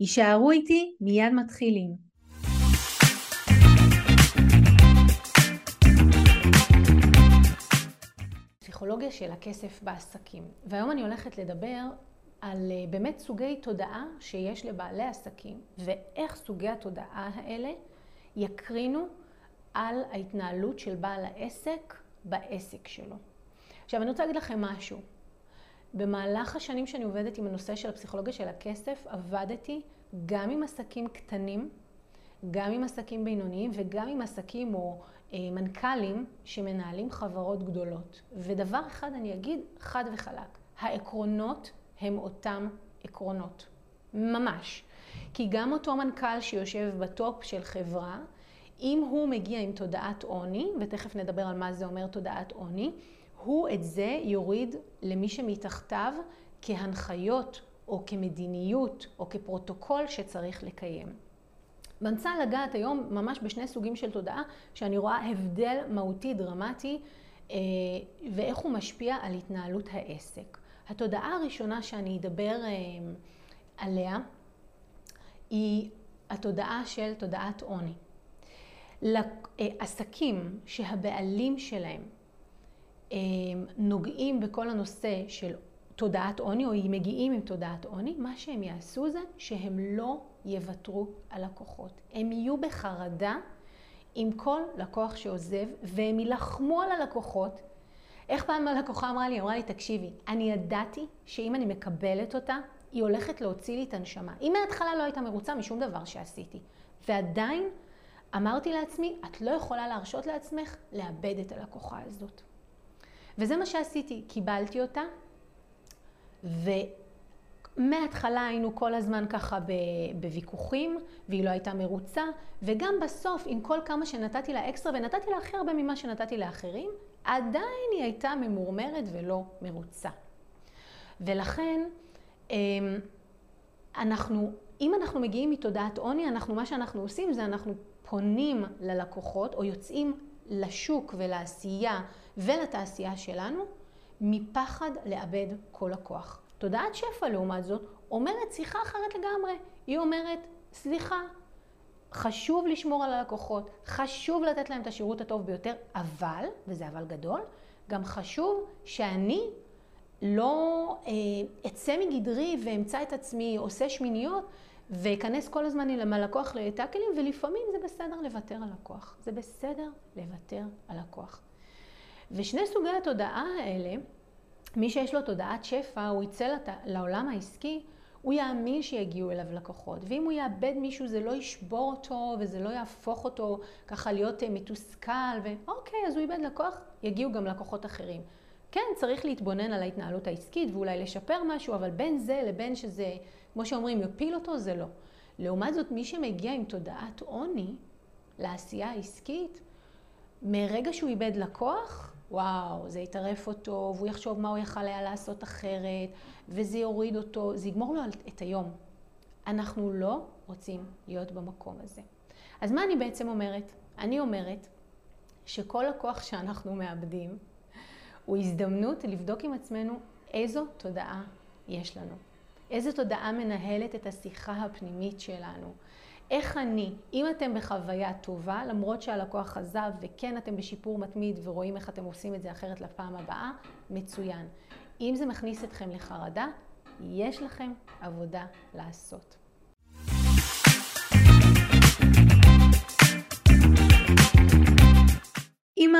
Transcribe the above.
יישארו איתי, מיד מתחילים. פסיכולוגיה של הכסף בעסקים. והיום אני הולכת לדבר על אה, באמת סוגי תודעה שיש לבעלי עסקים, ואיך סוגי התודעה האלה יקרינו על ההתנהלות של בעל העסק בעסק שלו. עכשיו אני רוצה להגיד לכם משהו. במהלך השנים שאני עובדת עם הנושא של הפסיכולוגיה של הכסף, עבדתי גם עם עסקים קטנים, גם עם עסקים בינוניים וגם עם עסקים או אה, מנכ"לים שמנהלים חברות גדולות. ודבר אחד אני אגיד חד וחלק, העקרונות הם אותם עקרונות. ממש. כי גם אותו מנכ"ל שיושב בטופ של חברה, אם הוא מגיע עם תודעת עוני, ותכף נדבר על מה זה אומר תודעת עוני, הוא את זה יוריד למי שמתחתיו כהנחיות או כמדיניות או כפרוטוקול שצריך לקיים. רוצה לגעת היום ממש בשני סוגים של תודעה שאני רואה הבדל מהותי דרמטי אה, ואיך הוא משפיע על התנהלות העסק. התודעה הראשונה שאני אדבר אה, עליה היא התודעה של תודעת עוני. לעסקים שהבעלים שלהם נוגעים בכל הנושא של תודעת עוני, או מגיעים עם תודעת עוני, מה שהם יעשו זה שהם לא יוותרו על לקוחות. הם יהיו בחרדה עם כל לקוח שעוזב, והם יילחמו על הלקוחות. איך פעם הלקוחה אמרה לי? אמרה לי, תקשיבי, אני ידעתי שאם אני מקבלת אותה, היא הולכת להוציא לי את הנשמה. היא מההתחלה לא הייתה מרוצה משום דבר שעשיתי. ועדיין אמרתי לעצמי, את לא יכולה להרשות לעצמך לאבד את הלקוחה הזאת. וזה מה שעשיתי, קיבלתי אותה, ומההתחלה היינו כל הזמן ככה בוויכוחים, והיא לא הייתה מרוצה, וגם בסוף, עם כל כמה שנתתי לה אקסטרה, ונתתי לה הכי הרבה ממה שנתתי לאחרים, עדיין היא הייתה ממורמרת ולא מרוצה. ולכן, אמ, אנחנו, אם אנחנו מגיעים מתודעת עוני, אנחנו, מה שאנחנו עושים זה אנחנו פונים ללקוחות, או יוצאים לשוק ולעשייה ולתעשייה שלנו, מפחד לאבד כל הכוח. תודעת שפע, לעומת זאת, אומרת שיחה אחרת לגמרי. היא אומרת, סליחה, חשוב לשמור על הלקוחות, חשוב לתת להם את השירות הטוב ביותר, אבל, וזה אבל גדול, גם חשוב שאני לא אה, אצא מגדרי ואמצא את עצמי עושה שמיניות ואכנס כל הזמן עם הלקוח לטאקלים, ולפעמים זה בסדר לוותר על לקוח. זה בסדר לוותר על לקוח. ושני סוגי התודעה האלה, מי שיש לו תודעת שפע, הוא יצא לת... לעולם העסקי, הוא יאמין שיגיעו אליו לקוחות. ואם הוא יאבד מישהו, זה לא ישבור אותו, וזה לא יהפוך אותו ככה להיות אה, מתוסכל, ואוקיי, אז הוא איבד לקוח, יגיעו גם לקוחות אחרים. כן, צריך להתבונן על ההתנהלות העסקית ואולי לשפר משהו, אבל בין זה לבין שזה, כמו שאומרים, יפיל אותו, זה לא. לעומת זאת, מי שמגיע עם תודעת עוני לעשייה העסקית, מרגע שהוא איבד לקוח, וואו, זה יטרף אותו, והוא יחשוב מה הוא יכל היה לעשות אחרת, וזה יוריד אותו, זה יגמור לו את היום. אנחנו לא רוצים להיות במקום הזה. אז מה אני בעצם אומרת? אני אומרת שכל לקוח שאנחנו מאבדים הוא הזדמנות לבדוק עם עצמנו איזו תודעה יש לנו. איזו תודעה מנהלת את השיחה הפנימית שלנו. איך אני, אם אתם בחוויה טובה, למרות שהלקוח עזב וכן אתם בשיפור מתמיד ורואים איך אתם עושים את זה אחרת לפעם הבאה, מצוין. אם זה מכניס אתכם לחרדה, יש לכם עבודה לעשות.